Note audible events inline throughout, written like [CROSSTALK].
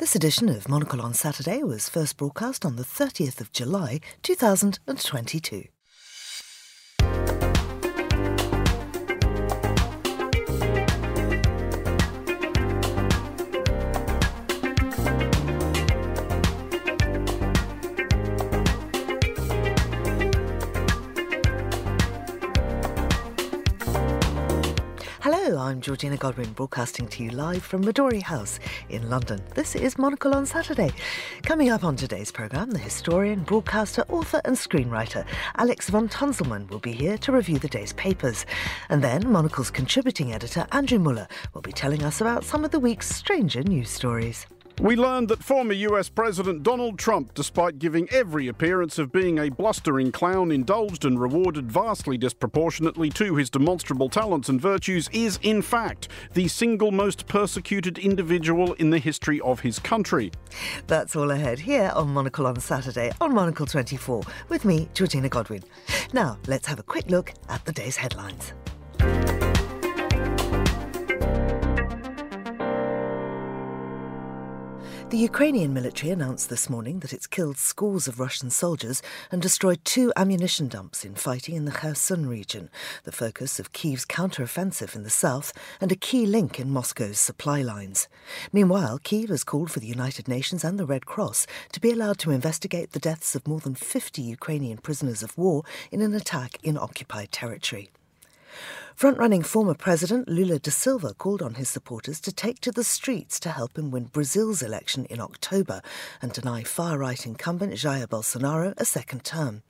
This edition of Monocle on Saturday was first broadcast on the 30th of July 2022. I'm Georgina Godwin, broadcasting to you live from Midori House in London. This is Monocle on Saturday. Coming up on today's programme, the historian, broadcaster, author, and screenwriter Alex von Tunzelmann will be here to review the day's papers. And then Monocle's contributing editor Andrew Mueller will be telling us about some of the week's stranger news stories. We learned that former US President Donald Trump, despite giving every appearance of being a blustering clown, indulged and rewarded vastly disproportionately to his demonstrable talents and virtues, is in fact the single most persecuted individual in the history of his country. That's all ahead here on Monocle on Saturday on Monocle 24 with me, Georgina Godwin. Now, let's have a quick look at the day's headlines. The Ukrainian military announced this morning that it's killed scores of Russian soldiers and destroyed two ammunition dumps in fighting in the Kherson region, the focus of Kyiv's counter-offensive in the south and a key link in Moscow's supply lines. Meanwhile, Kyiv has called for the United Nations and the Red Cross to be allowed to investigate the deaths of more than 50 Ukrainian prisoners of war in an attack in occupied territory. Front-running former president Lula da Silva called on his supporters to take to the streets to help him win Brazil's election in October and deny far-right incumbent Jair Bolsonaro a second term.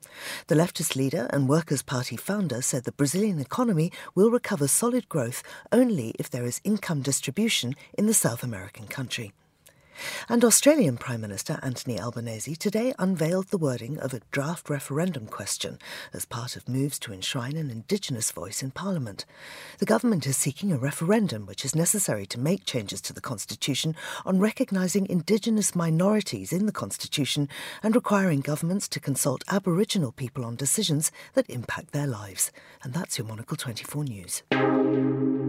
The leftist leader and Workers' Party founder said the Brazilian economy will recover solid growth only if there is income distribution in the South American country. And Australian Prime Minister Anthony Albanese today unveiled the wording of a draft referendum question as part of moves to enshrine an Indigenous voice in Parliament. The government is seeking a referendum which is necessary to make changes to the Constitution on recognising Indigenous minorities in the Constitution and requiring governments to consult Aboriginal people on decisions that impact their lives. And that's your Monocle 24 News.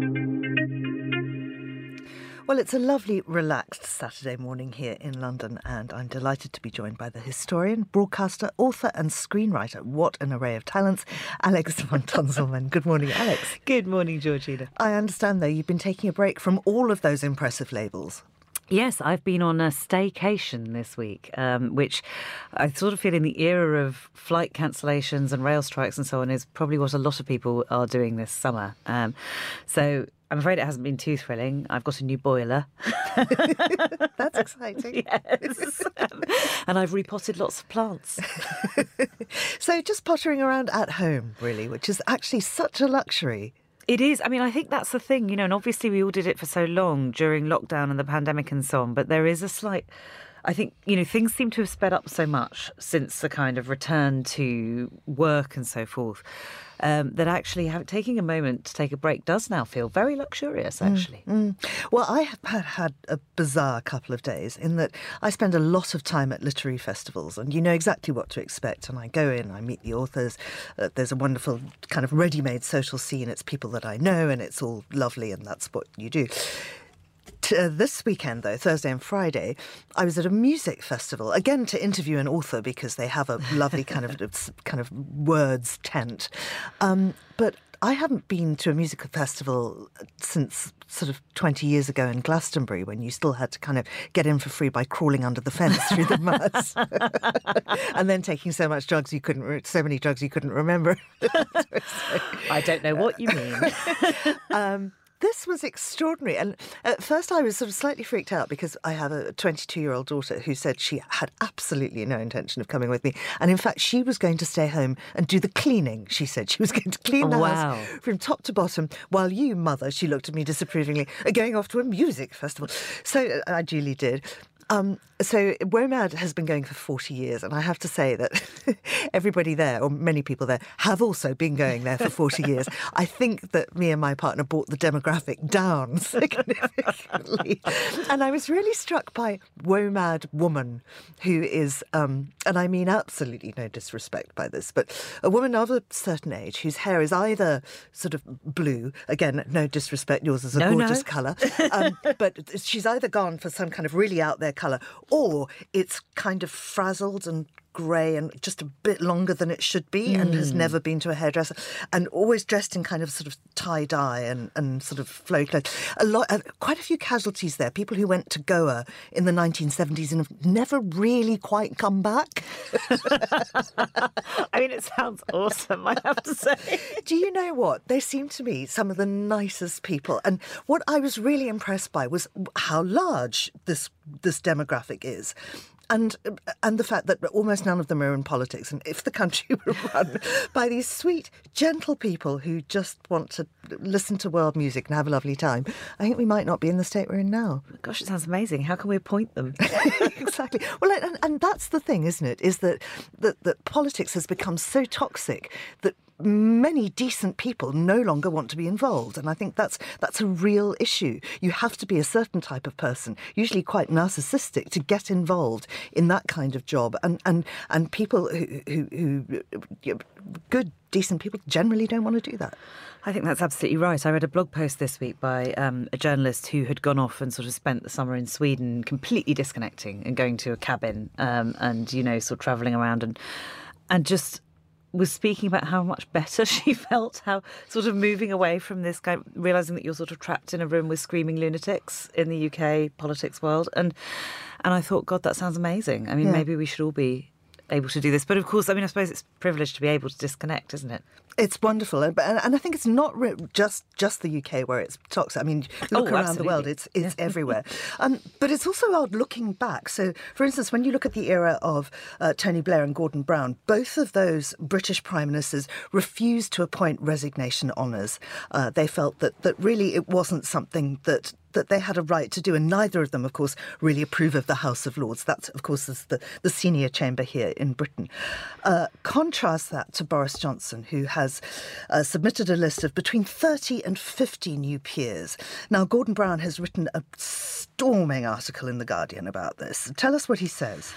Well, it's a lovely, relaxed Saturday morning here in London, and I'm delighted to be joined by the historian, broadcaster, author, and screenwriter. What an array of talents, Alex [LAUGHS] von. Good morning, Alex. Good morning, Georgina. I understand, though, you've been taking a break from all of those impressive labels. Yes, I've been on a staycation this week, um, which I sort of feel in the era of flight cancellations and rail strikes and so on is probably what a lot of people are doing this summer. Um, so I'm afraid it hasn't been too thrilling. I've got a new boiler. [LAUGHS] That's exciting. yes. Um, [LAUGHS] and I've repotted lots of plants. [LAUGHS] so just pottering around at home, really, which is actually such a luxury. It is. I mean, I think that's the thing, you know, and obviously we all did it for so long during lockdown and the pandemic and so on, but there is a slight. I think, you know, things seem to have sped up so much since the kind of return to work and so forth um, that actually have, taking a moment to take a break does now feel very luxurious, actually. Mm, mm. Well, I have had, had a bizarre couple of days in that I spend a lot of time at literary festivals and you know exactly what to expect. And I go in, I meet the authors. Uh, there's a wonderful kind of ready made social scene. It's people that I know and it's all lovely, and that's what you do. Uh, this weekend, though, Thursday and Friday, I was at a music festival again to interview an author because they have a lovely kind of [LAUGHS] kind of words tent. Um, but I haven't been to a musical festival since sort of 20 years ago in Glastonbury when you still had to kind of get in for free by crawling under the fence through the mud [LAUGHS] and then taking so much drugs you couldn't so many drugs you couldn't remember. [LAUGHS] I don't know what you mean. um, this was extraordinary. And at first, I was sort of slightly freaked out because I have a 22 year old daughter who said she had absolutely no intention of coming with me. And in fact, she was going to stay home and do the cleaning. She said she was [LAUGHS] going to clean the wow. house from top to bottom, while you, mother, she looked at me disapprovingly, are going off to a music festival. So I duly did. Um, so WOMAD has been going for 40 years, and I have to say that [LAUGHS] everybody there, or many people there, have also been going there for 40 [LAUGHS] years. I think that me and my partner brought the demographic down [LAUGHS] significantly. and I was really struck by WOMAD woman, who is, um, and I mean absolutely no disrespect by this, but a woman of a certain age whose hair is either sort of blue, again, no disrespect, yours is a no, gorgeous no. colour, um, but she's either gone for some kind of really out there colour, or it's kind of frazzled and grey and just a bit longer than it should be and has never been to a hairdresser and always dressed in kind of sort of tie dye and, and sort of flow clothes. A lot, uh, quite a few casualties there. People who went to Goa in the 1970s and have never really quite come back. [LAUGHS] I mean, it sounds awesome, I have to say. [LAUGHS] Do you know what? They seem to me some of the nicest people. And what I was really impressed by was how large this this demographic is. And and the fact that almost none of them are in politics. And if the country [LAUGHS] were run [LAUGHS] by these sweet, gentle people who just want to listen to world music and have a lovely time, I think we might not be in the state we're in now. Oh gosh, it sounds amazing. How can we appoint them? [LAUGHS] exactly. Well, and, and that's the thing, isn't it? Is that, that that politics has become so toxic that many decent people no longer want to be involved and i think that's that's a real issue you have to be a certain type of person usually quite narcissistic to get involved in that kind of job and and and people who who, who good decent people generally don't want to do that I think that's absolutely right. I read a blog post this week by um, a journalist who had gone off and sort of spent the summer in Sweden, completely disconnecting and going to a cabin um, and you know sort of travelling around and and just was speaking about how much better [LAUGHS] she felt, how sort of moving away from this kind, of, realizing that you're sort of trapped in a room with screaming lunatics in the UK politics world, and and I thought, God, that sounds amazing. I mean, yeah. maybe we should all be able to do this. But of course, I mean, I suppose it's privileged to be able to disconnect, isn't it? It's wonderful, and, and I think it's not just just the UK where it's toxic. I mean, look oh, around absolutely. the world; it's it's yeah. [LAUGHS] everywhere. Um, but it's also odd looking back. So, for instance, when you look at the era of uh, Tony Blair and Gordon Brown, both of those British prime ministers refused to appoint resignation honours. Uh, they felt that that really it wasn't something that that they had a right to do, and neither of them, of course, really approve of the House of Lords. That, of course, is the, the senior chamber here in Britain. Uh, contrast that to Boris Johnson, who has uh, submitted a list of between 30 and 50 new peers. Now, Gordon Brown has written a storming article in The Guardian about this. Tell us what he says.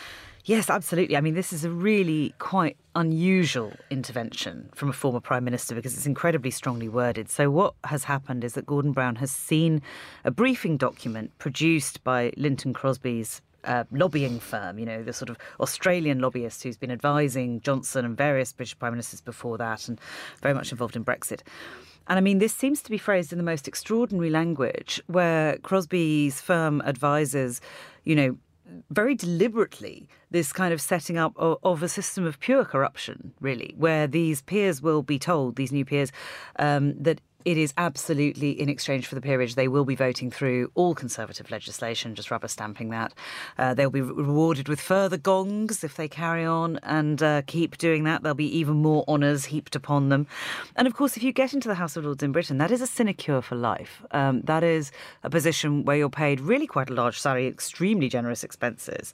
Yes, absolutely. I mean, this is a really quite unusual intervention from a former Prime Minister because it's incredibly strongly worded. So, what has happened is that Gordon Brown has seen a briefing document produced by Lynton Crosby's uh, lobbying firm, you know, the sort of Australian lobbyist who's been advising Johnson and various British prime ministers before that and very much involved in Brexit. And I mean, this seems to be phrased in the most extraordinary language where Crosby's firm advises, you know, very deliberately this kind of setting up of, of, a system of pure corruption, really, where these peers will be told, these new peers, um, that it is absolutely in exchange for the peerage. They will be voting through all Conservative legislation, just rubber stamping that. Uh, they'll be rewarded with further gongs if they carry on and uh, keep doing that. There'll be even more honours heaped upon them. And of course, if you get into the House of Lords in Britain, that is a sinecure for life. Um, that is a position where you're paid really quite a large salary, extremely generous expenses.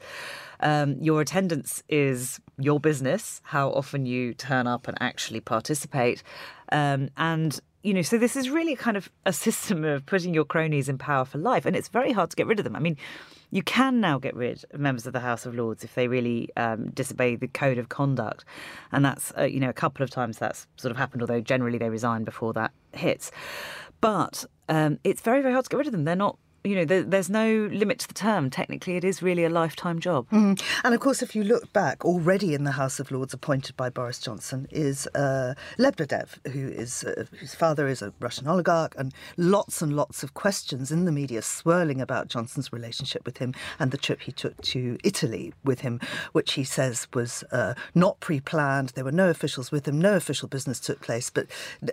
Um, your attendance is your business, how often you turn up and actually participate. Um, and you know, so this is really kind of a system of putting your cronies in power for life, and it's very hard to get rid of them. I mean, you can now get rid of members of the House of Lords if they really um, disobey the code of conduct, and that's uh, you know a couple of times that's sort of happened. Although generally they resign before that hits, but um, it's very very hard to get rid of them. They're not you know, there, there's no limit to the term. Technically, it is really a lifetime job. Mm. And of course, if you look back, already in the House of Lords, appointed by Boris Johnson, is uh, Lebedev, who is uh, whose father is a Russian oligarch, and lots and lots of questions in the media swirling about Johnson's relationship with him and the trip he took to Italy with him, which he says was uh, not pre-planned. There were no officials with him. No official business took place, but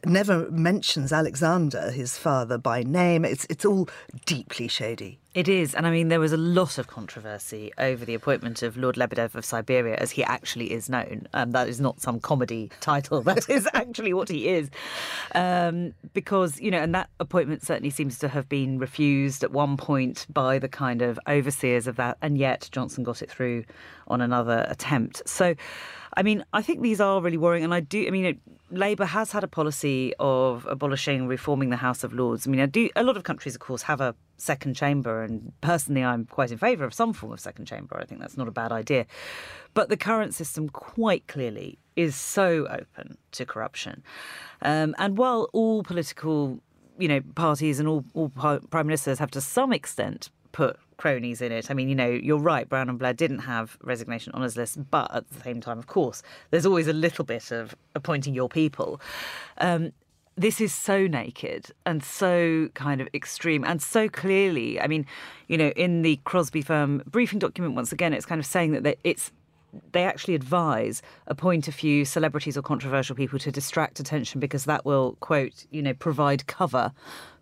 never mentions Alexander, his father, by name. It's it's all deeply shady. It is. And I mean, there was a lot of controversy over the appointment of Lord Lebedev of Siberia, as he actually is known. Um, that is not some comedy title, [LAUGHS] that is actually what he is. Um, because, you know, and that appointment certainly seems to have been refused at one point by the kind of overseers of that. And yet Johnson got it through on another attempt. So, I mean, I think these are really worrying. And I do, I mean, it, Labour has had a policy of abolishing, reforming the House of Lords. I mean, I do, a lot of countries, of course, have a second chamber, and personally, I'm quite in favour of some form of second chamber. I think that's not a bad idea. But the current system, quite clearly, is so open to corruption. Um, and while all political you know, parties and all, all prime ministers have to some extent put cronies in it. I mean, you know, you're right, Brown and Blair didn't have resignation honours lists, but at the same time, of course, there's always a little bit of appointing your people. Um, this is so naked and so kind of extreme and so clearly. I mean, you know, in the Crosby firm briefing document, once again, it's kind of saying that it's they actually advise appoint a few celebrities or controversial people to distract attention because that will quote you know provide cover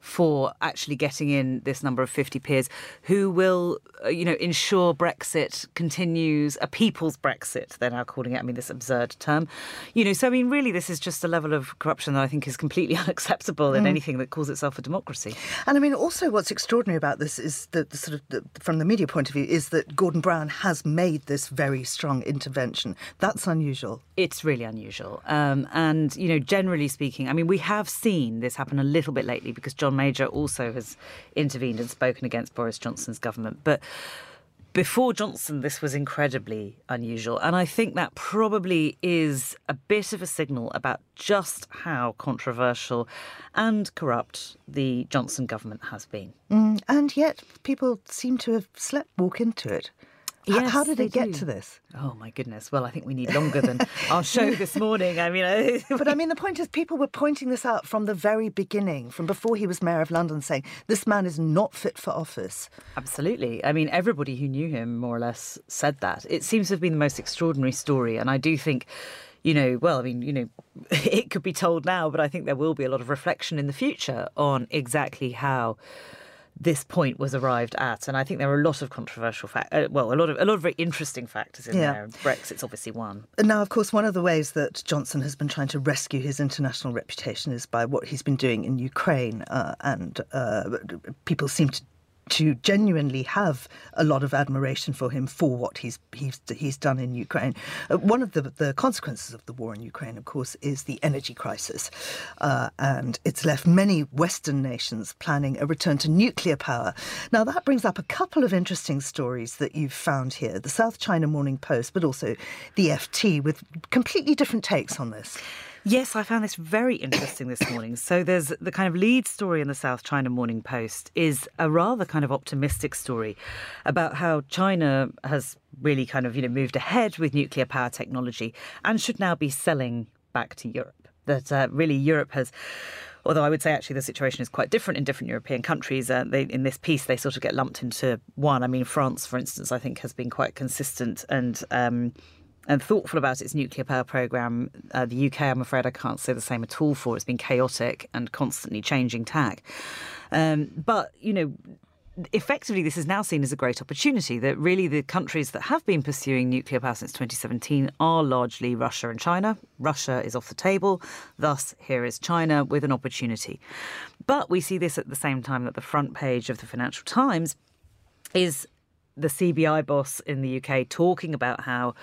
for actually getting in this number of 50 peers who will, uh, you know, ensure Brexit continues, a people's Brexit, they're now calling it. I mean, this absurd term. You know, so I mean, really, this is just a level of corruption that I think is completely [LAUGHS] unacceptable in mm. anything that calls itself a democracy. And I mean, also what's extraordinary about this is that the sort of, the, from the media point of view, is that Gordon Brown has made this very strong intervention. That's unusual. It's really unusual. Um, and, you know, generally speaking, I mean, we have seen this happen a little bit lately because John Major also has intervened and spoken against Boris Johnson's government. But before Johnson, this was incredibly unusual. And I think that probably is a bit of a signal about just how controversial and corrupt the Johnson government has been. Mm, and yet, people seem to have slept walk into it. Yes, How did it get do. to this? Oh my goodness! Well, I think we need longer than our show [LAUGHS] this morning. I mean, uh, [LAUGHS] but I mean, the point is, people were pointing this out from the very beginning, from before he was mayor of London, saying this man is not fit for office. Absolutely. I mean, everybody who knew him more or less said that. It seems to have been the most extraordinary story, and I do think you know, well, I mean, you know, [LAUGHS] it could be told now, but I think there will be a lot of reflection in the future on exactly how this point was arrived at. And I think there are a lot of controversial facts. Uh, well, a lot of a lot of very interesting factors in yeah. there. Brexit's obviously one. Now, of course, one of the ways that Johnson has been trying to rescue his international reputation is by what he's been doing in Ukraine, uh, and uh, people seem to to genuinely have a lot of admiration for him for what he's he's he's done in Ukraine. Uh, one of the the consequences of the war in Ukraine, of course, is the energy crisis, uh, and it's left many Western nations planning a return to nuclear power. Now that brings up a couple of interesting stories that you've found here: the South China Morning Post, but also the FT, with completely different takes on this. Yes, I found this very interesting this morning. So there's the kind of lead story in the South China Morning Post is a rather kind of optimistic story about how China has really kind of, you know, moved ahead with nuclear power technology and should now be selling back to Europe. That uh, really Europe has although I would say actually the situation is quite different in different European countries. Uh, they, in this piece, they sort of get lumped into one. I mean, France, for instance, I think has been quite consistent and um, and thoughtful about its nuclear power programme. Uh, the UK, I'm afraid, I can't say the same at all for. It's been chaotic and constantly changing tack. Um, but, you know, effectively, this is now seen as a great opportunity that really the countries that have been pursuing nuclear power since 2017 are largely Russia and China. Russia is off the table. Thus, here is China with an opportunity. But we see this at the same time that the front page of the Financial Times is the CBI boss in the UK talking about how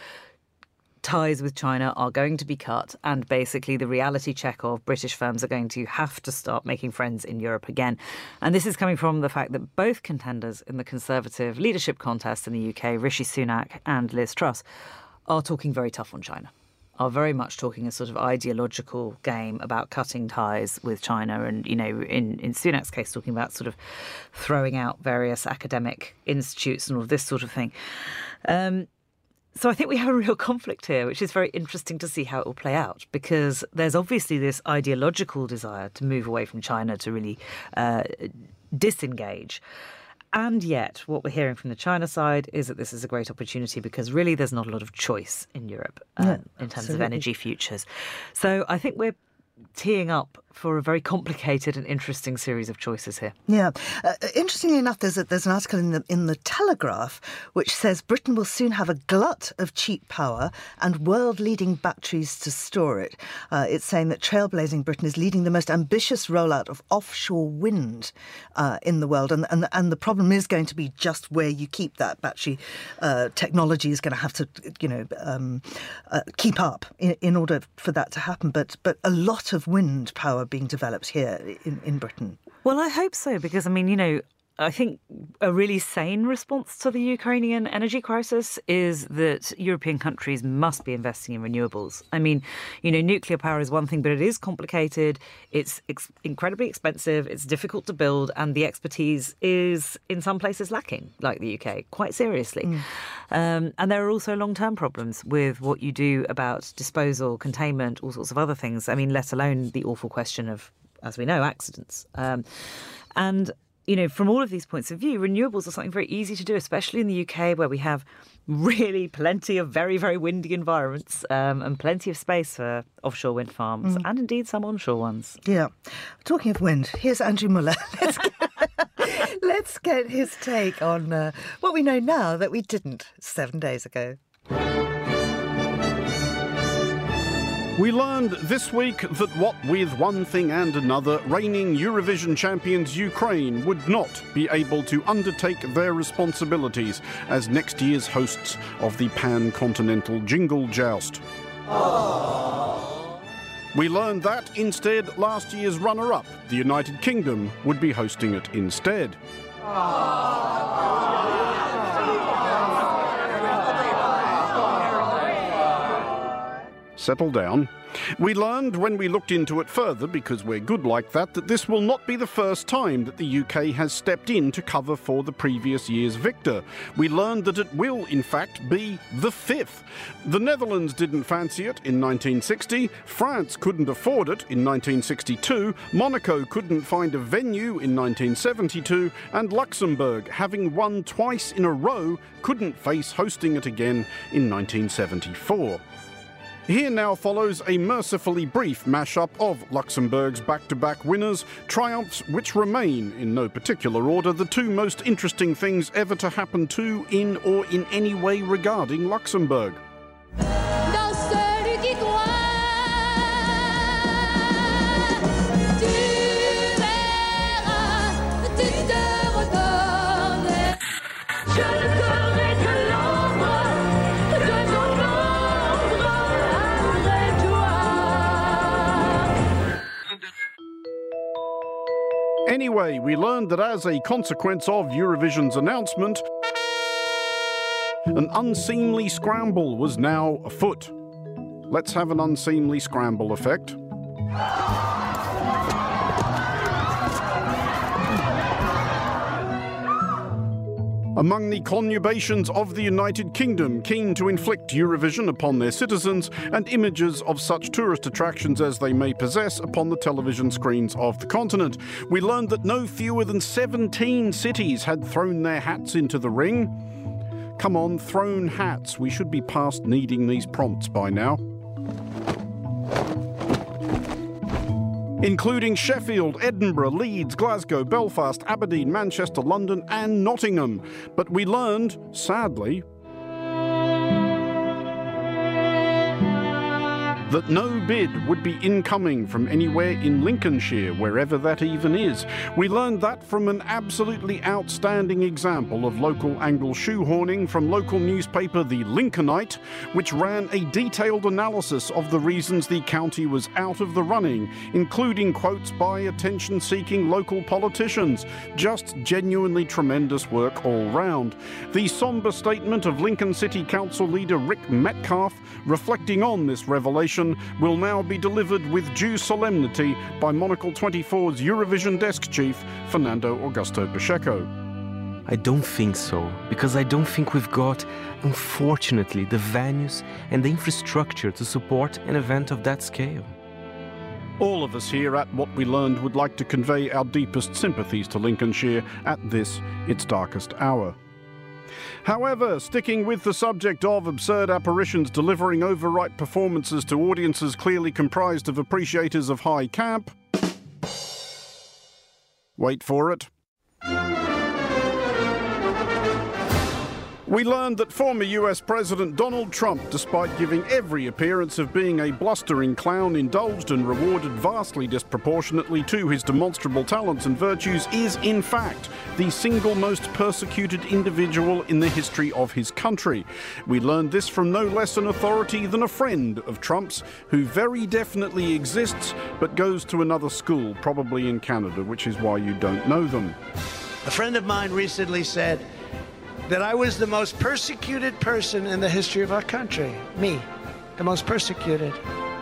ties with China are going to be cut, and basically the reality check of British firms are going to have to start making friends in Europe again. And this is coming from the fact that both contenders in the Conservative leadership contest in the UK, Rishi Sunak and Liz Truss, are talking very tough on China. Are very much talking a sort of ideological game about cutting ties with China, and you know, in in Sunak's case, talking about sort of throwing out various academic institutes and all this sort of thing. Um, so I think we have a real conflict here, which is very interesting to see how it will play out because there's obviously this ideological desire to move away from China to really uh, disengage. And yet, what we're hearing from the China side is that this is a great opportunity because really there's not a lot of choice in Europe um, in terms absolutely. of energy futures. So I think we're teeing up for a very complicated and interesting series of choices here. Yeah, uh, interestingly enough, there's a, there's an article in the in the Telegraph which says Britain will soon have a glut of cheap power and world-leading batteries to store it. Uh, it's saying that Trailblazing Britain is leading the most ambitious rollout of offshore wind uh, in the world, and and and the problem is going to be just where you keep that battery uh, technology is going to have to you know um, uh, keep up in, in order for that to happen. But but a lot of wind power being developed here in, in Britain? Well, I hope so, because I mean, you know, I think a really sane response to the Ukrainian energy crisis is that European countries must be investing in renewables. I mean, you know, nuclear power is one thing, but it is complicated. It's ex- incredibly expensive. It's difficult to build, and the expertise is in some places lacking, like the UK, quite seriously. Mm. Um, and there are also long-term problems with what you do about disposal, containment, all sorts of other things. I mean, let alone the awful question of as we know, accidents. Um, and you know, from all of these points of view, renewables are something very easy to do, especially in the UK where we have really plenty of very, very windy environments um, and plenty of space for offshore wind farms mm. and indeed some onshore ones. Yeah. Talking of wind, here's Andrew Mueller. [LAUGHS] Let's get, [LAUGHS] let's get his take on uh, what we know now that we didn't seven days ago. We learned this week that what with one thing and another, reigning Eurovision champions Ukraine would not be able to undertake their responsibilities as next year's hosts of the pan continental jingle joust. Aww. We learned that instead, last year's runner up, the United Kingdom, would be hosting it instead. Aww. Settle down. We learned when we looked into it further, because we're good like that, that this will not be the first time that the UK has stepped in to cover for the previous year's victor. We learned that it will, in fact, be the fifth. The Netherlands didn't fancy it in 1960, France couldn't afford it in 1962, Monaco couldn't find a venue in 1972, and Luxembourg, having won twice in a row, couldn't face hosting it again in 1974. Here now follows a mercifully brief mashup of Luxembourg's back to back winners, triumphs which remain, in no particular order, the two most interesting things ever to happen to, in, or in any way regarding Luxembourg. Anyway, we learned that as a consequence of Eurovision's announcement, an unseemly scramble was now afoot. Let's have an unseemly scramble effect. Among the conurbations of the United Kingdom keen to inflict Eurovision upon their citizens and images of such tourist attractions as they may possess upon the television screens of the continent. We learned that no fewer than 17 cities had thrown their hats into the ring. Come on, thrown hats. We should be past needing these prompts by now. Including Sheffield, Edinburgh, Leeds, Glasgow, Belfast, Aberdeen, Manchester, London, and Nottingham. But we learned, sadly, that no bid would be incoming from anywhere in Lincolnshire, wherever that even is. We learned that from an absolutely outstanding example of local angle shoehorning from local newspaper The Lincolnite, which ran a detailed analysis of the reasons the county was out of the running, including quotes by attention seeking local politicians. Just genuinely tremendous work all round. The sombre statement of Lincoln City Council leader Rick Metcalf reflecting on this revelation will now be delivered with due solemnity by Monocle 24's Eurovision desk chief, Fernando Augusto Pacheco. I don't think so, because I don't think we've got, unfortunately, the venues and the infrastructure to support an event of that scale. All of us here at What We Learned would like to convey our deepest sympathies to Lincolnshire at this, its darkest hour. However, sticking with the subject of absurd apparitions delivering overripe performances to audiences clearly comprised of appreciators of high camp. Wait for it. We learned that former US President Donald Trump, despite giving every appearance of being a blustering clown, indulged and rewarded vastly disproportionately to his demonstrable talents and virtues, is in fact the single most persecuted individual in the history of his country. We learned this from no less an authority than a friend of Trump's, who very definitely exists but goes to another school, probably in Canada, which is why you don't know them. A friend of mine recently said that I was the most persecuted person in the history of our country. Me, the most persecuted.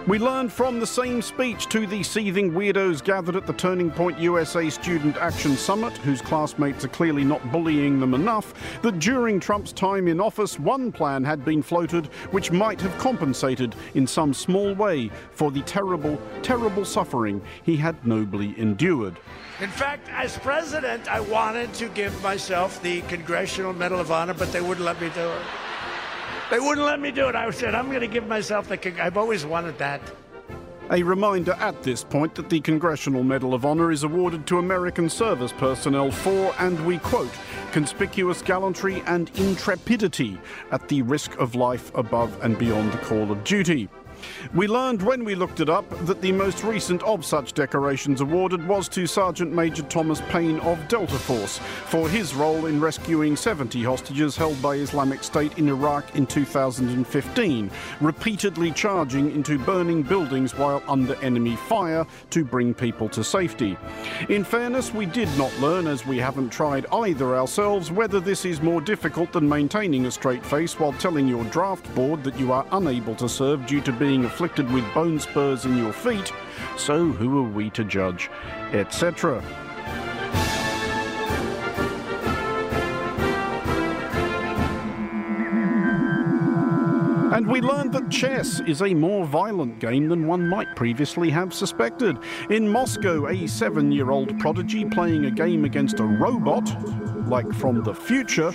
We learned from the same speech to the seething weirdos gathered at the Turning Point USA Student Action Summit, whose classmates are clearly not bullying them enough, that during Trump's time in office, one plan had been floated which might have compensated in some small way for the terrible, terrible suffering he had nobly endured. In fact, as president, I wanted to give myself the Congressional Medal of Honor, but they wouldn't let me do it. They wouldn't let me do it. I said, I'm going to give myself the. I've always wanted that. A reminder at this point that the Congressional Medal of Honor is awarded to American service personnel for, and we quote, conspicuous gallantry and intrepidity at the risk of life above and beyond the call of duty. We learned when we looked it up that the most recent of such decorations awarded was to Sergeant Major Thomas Payne of Delta Force for his role in rescuing 70 hostages held by Islamic State in Iraq in 2015, repeatedly charging into burning buildings while under enemy fire to bring people to safety. In fairness, we did not learn, as we haven't tried either ourselves, whether this is more difficult than maintaining a straight face while telling your draft board that you are unable to serve due to being being afflicted with bone spurs in your feet, so who are we to judge, etc. And we learned that chess is a more violent game than one might previously have suspected. In Moscow, a seven year old prodigy playing a game against a robot, like from the future,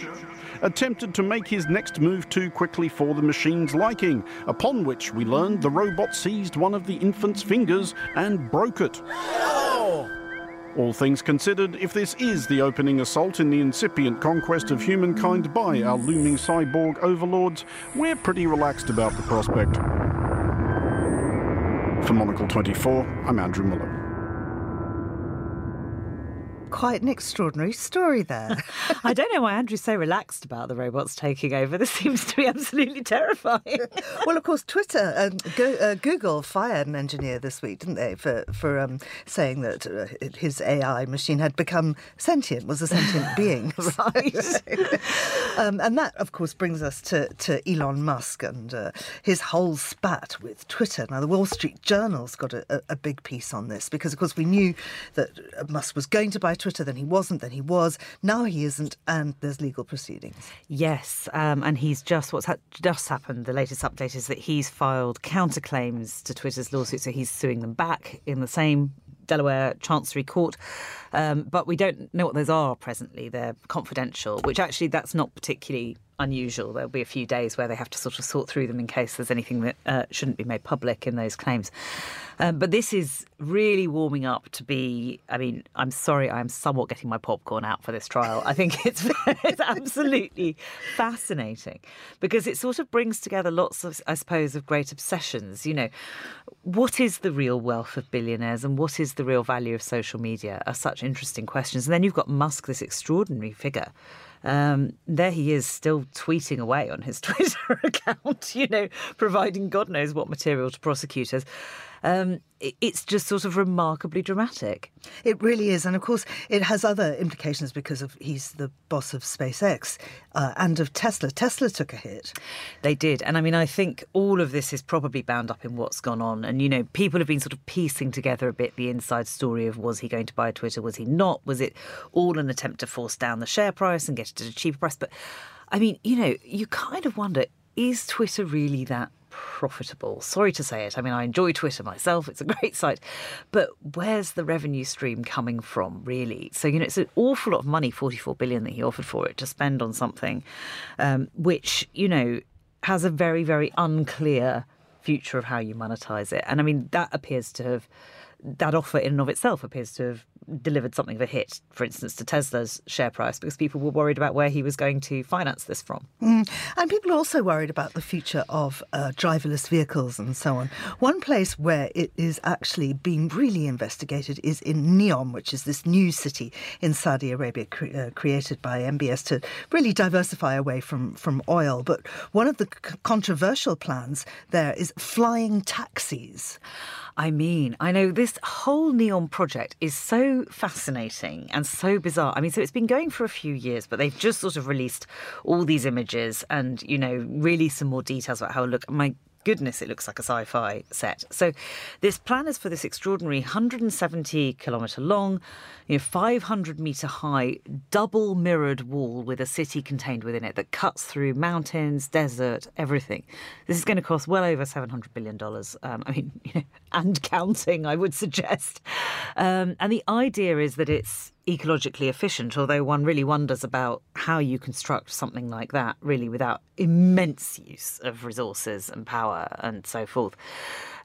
attempted to make his next move too quickly for the machine's liking, upon which we learned the robot seized one of the infant's fingers and broke it. All things considered, if this is the opening assault in the incipient conquest of humankind by our looming cyborg overlords, we're pretty relaxed about the prospect. For Monocle 24, I'm Andrew Mueller quite an extraordinary story there. [LAUGHS] I don't know why Andrew's so relaxed about the robots taking over. This [LAUGHS] seems to be absolutely terrifying. well, of course, Twitter and Go, uh, Google fired an engineer this week, didn't they, for for um, saying that uh, his AI machine had become sentient, was a sentient [LAUGHS] being. right. um, and that, of course, brings us to, to Elon Musk and uh, his whole spat with Twitter. Now, the Wall Street Journal's got a, a, big piece on this because, of course, we knew that Musk was going to buy Twitter, then he wasn't, then he was, now he isn't, and there's legal proceedings. Yes, um, and he's just what's ha- just happened. The latest update is that he's filed counterclaims to Twitter's lawsuit, so he's suing them back in the same Delaware Chancery Court. Um, but we don't know what those are presently. They're confidential, which actually that's not particularly unusual. There'll be a few days where they have to sort of sort through them in case there's anything that uh, shouldn't be made public in those claims. Um, but this is really warming up to be. I mean, I'm sorry, I'm somewhat getting my popcorn out for this trial. I think [LAUGHS] it's it's absolutely fascinating because it sort of brings together lots of, I suppose, of great obsessions. You know, what is the real wealth of billionaires and what is the real value of social media are such interesting questions. And then you've got Musk, this extraordinary figure um, there he is still tweeting away on his [LAUGHS] Twitter account, you know, providing God knows what material to prosecutors. Um, it's just sort of remarkably dramatic. It really is, and of course, it has other implications because of he's the boss of SpaceX uh, and of Tesla. Tesla took a hit. They did, and I mean, I think all of this is probably bound up in what's gone on. And you know, people have been sort of piecing together a bit the inside story of was he going to buy Twitter, was he not? Was it all an attempt to force down the share price and get it at a cheaper price? But I mean, you know, you kind of wonder: is Twitter really that profitable. Sorry to say it. I mean, I enjoy Twitter myself, it's a [LAUGHS] great site. But where's the revenue stream coming from, really? So, you know, it's an awful lot of money, 44 billion that he offered for it, to spend on something um, which, you know, has a very, very unclear future of how you monetize it. And I mean, that appears to have that offer in and of itself appears to have delivered something of a hit, for instance, to Tesla's share price because people were worried about where he was going to finance this from. Mm. And people are also worried about the future of uh, driverless vehicles and so on. One place where it is actually being really investigated is in Neom, which is this new city in Saudi Arabia cre- uh, created by MBS to really diversify away from, from oil. But one of the c- controversial plans there is flying taxis. I mean, I know this whole Neom project is so fascinating and so bizarre. I mean, so it's been going for a few years, but they've just sort of released all these images and, you know, really some more details about how it look. My goodness, it looks like a sci fi set. So, this plan is for this extraordinary 170 kilometre long, you know, 500 metre high, double mirrored wall with a city contained within it that cuts through mountains, desert, everything. This is going to cost well over $700 billion. Um, I mean, you [LAUGHS] know, and counting, I would suggest. Um, and the idea is that it's ecologically efficient, although one really wonders about how you construct something like that really without immense use of resources and power and so forth.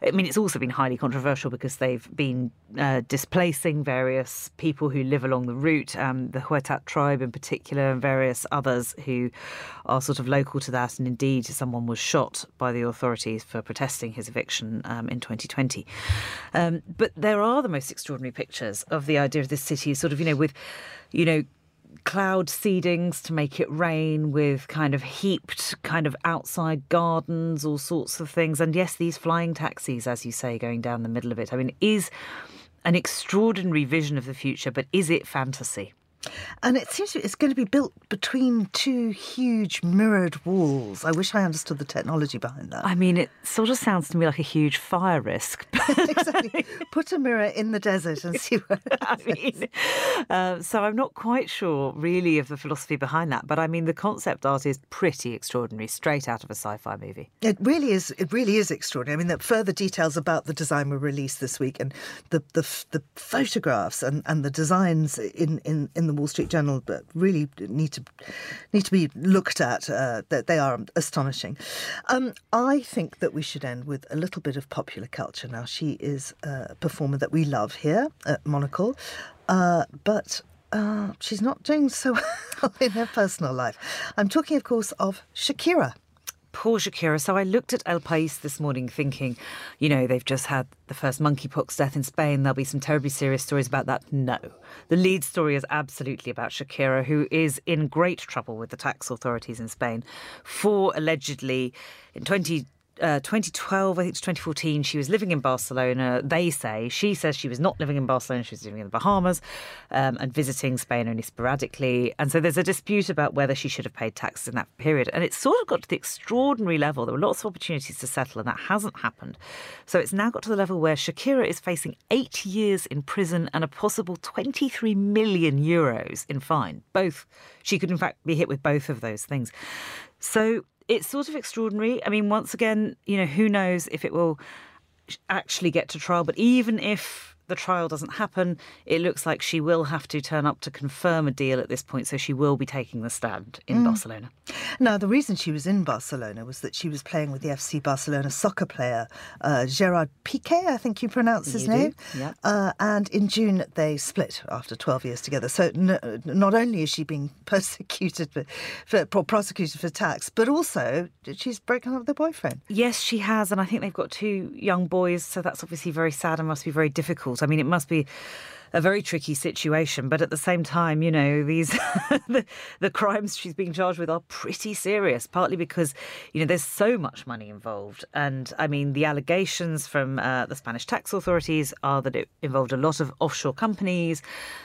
I mean, it's also been highly controversial because they've been uh, displacing various people who live along the route, um, the Huwaitat tribe in particular, and various others who are sort of local to that. And indeed, someone was shot by the authorities for protesting his eviction um, in 2020. Um, but there are the most extraordinary pictures of the idea of this city, sort of, you know, with, you know, cloud seedings to make it rain with kind of heaped kind of outside gardens all sorts of things. And yes these flying taxis as you say going down the middle of it. I mean is an extraordinary vision of the future but is it fantasy and it seems it's going to be built between two huge mirrored walls. I wish I understood the technology behind that. I mean, it sort of sounds to me like a huge fire risk. [LAUGHS] exactly. Put a mirror in the desert and see what [LAUGHS] I mean, uh, so I'm not quite sure really of the philosophy behind that, but I mean, the concept art is pretty extraordinary, straight out of a sci-fi movie. It really is. It really is extraordinary. I mean, the further details about the design were released this week, and the the, the photographs and, and the designs in, in, in the Wall Street Journal but really need to need to be looked at. Uh, that they are astonishing. Um, I think that we should end with a little bit of popular culture. Now, she is a performer that we love here at Monocle, uh, but uh, she's not doing so [LAUGHS] well in her personal life. I'm talking, of course, of Shakira. Poor Shakira. So I looked at El País this morning thinking, you know, they've just had the first monkeypox death in Spain. There'll be some terribly serious stories about that. No. The lead story is absolutely about Shakira, who is in great trouble with the tax authorities in Spain for allegedly in 20 uh, 2012, I think to 2014, she was living in Barcelona. They say she says she was not living in Barcelona; she was living in the Bahamas um, and visiting Spain only sporadically. And so there's a dispute about whether she should have paid taxes in that period. And it's sort of got to the extraordinary level. There were lots of opportunities to settle, and that hasn't happened. So it's now got to the level where Shakira is facing eight years in prison and a possible 23 million euros in fine. Both she could in fact be hit with both of those things. So it's sort of extraordinary. I mean, once again, you know, who knows if it will actually get to trial, but even if the trial doesn't happen, it looks like she will have to turn up to confirm a deal at this point. So she will be taking the stand in mm. Barcelona. Now, the reason she was in Barcelona was that she was playing with the FC Barcelona soccer player uh, Gerard Piqué, I think you pronounce his you name. Yeah. Uh, and in June, they split after 12 years together. So n- not only is she being [LAUGHS] persecuted for, for prosecuted for tax, but also she's broken up with her boyfriend. Yes, she has. And I think they've got two young boys. So that's obviously very sad and must be very difficult. I mean, it must be a very tricky situation, but at the same time, you know, these [LAUGHS] the, the crimes she's being charged with are pretty serious. Partly because you know there's so much money involved, and I mean the allegations from uh, the Spanish tax authorities are that it involved a lot of offshore companies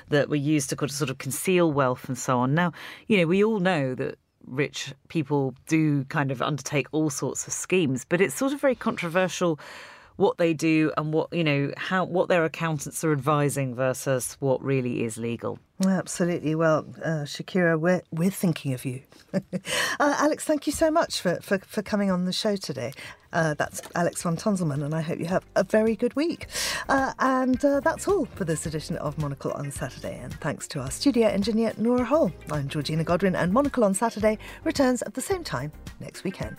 that were used to sort of conceal wealth and so on. Now, you know, we all know that rich people do kind of undertake all sorts of schemes, but it's sort of very controversial what they do and what you know how what their accountants are advising versus what really is legal. Absolutely. Well, uh, Shakira, we're we're thinking of you. [LAUGHS] uh, Alex, thank you so much for, for, for coming on the show today. Uh, that's Alex von Tunzelmann, and I hope you have a very good week. Uh, and uh, that's all for this edition of Monocle on Saturday. And thanks to our studio engineer, Nora Hall. I'm Georgina Godwin, and Monocle on Saturday returns at the same time next weekend.